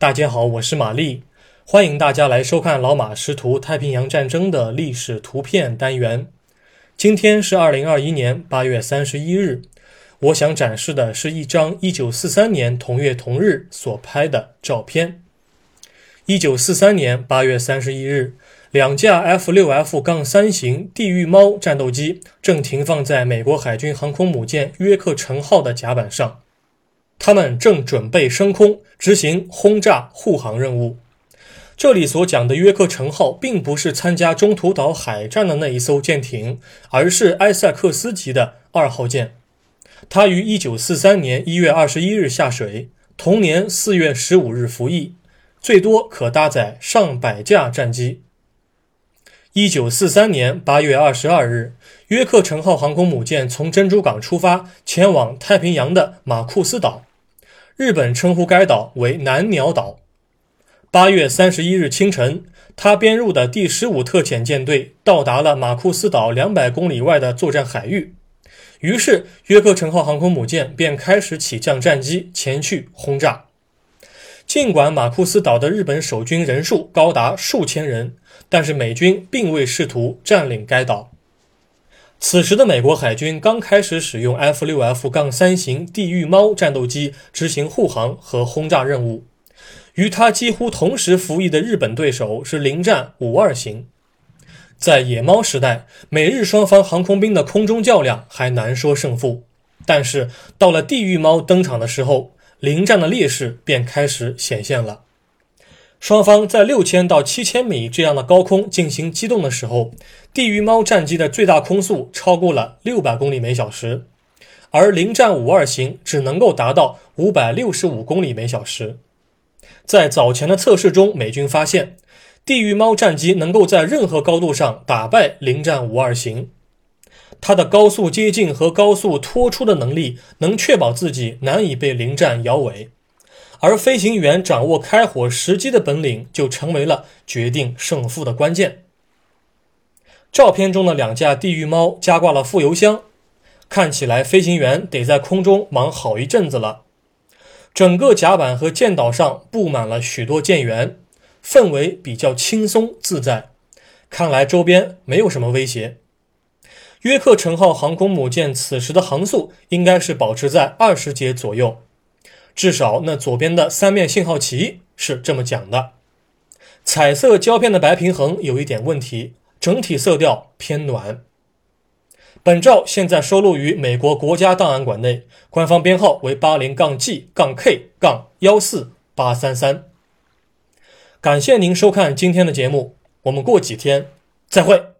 大家好，我是玛丽，欢迎大家来收看老马识图太平洋战争的历史图片单元。今天是二零二一年八月三十一日，我想展示的是一张一九四三年同月同日所拍的照片。一九四三年八月三十一日，两架 F 六 F 杠三型地狱猫战斗机正停放在美国海军航空母舰约克城号的甲板上。他们正准备升空执行轰炸护航任务。这里所讲的约克城号，并不是参加中途岛海战的那一艘舰艇，而是埃塞克斯级的二号舰。它于1943年1月21日下水，同年4月15日服役，最多可搭载上百架战机。1943年8月22日，约克城号航空母舰从珍珠港出发，前往太平洋的马库斯岛。日本称呼该岛为南鸟岛。八月三十一日清晨，他编入的第十五特遣舰队到达了马库斯岛两百公里外的作战海域，于是约克城号航空母舰便开始起降战机前去轰炸。尽管马库斯岛的日本守军人数高达数千人，但是美军并未试图占领该岛。此时的美国海军刚开始使用 F-6F- 杠三型地狱猫战斗机执行护航和轰炸任务，与它几乎同时服役的日本对手是零战五二型。在野猫时代，美日双方航空兵的空中较量还难说胜负，但是到了地狱猫登场的时候，零战的劣势便开始显现了。双方在六千到七千米这样的高空进行机动的时候，地狱猫战机的最大空速超过了六百公里每小时，而零战五二型只能够达到五百六十五公里每小时。在早前的测试中，美军发现地狱猫战机能够在任何高度上打败零战五二型，它的高速接近和高速拖出的能力能确保自己难以被零战摇尾。而飞行员掌握开火时机的本领，就成为了决定胜负的关键。照片中的两架地狱猫加挂了副油箱，看起来飞行员得在空中忙好一阵子了。整个甲板和舰岛上布满了许多舰员，氛围比较轻松自在。看来周边没有什么威胁。约克城号航空母舰此时的航速应该是保持在二十节左右。至少那左边的三面信号旗是这么讲的。彩色胶片的白平衡有一点问题，整体色调偏暖。本照现在收录于美国国家档案馆内，官方编号为八零杠 G 杠 K 杠幺四八三三。感谢您收看今天的节目，我们过几天再会。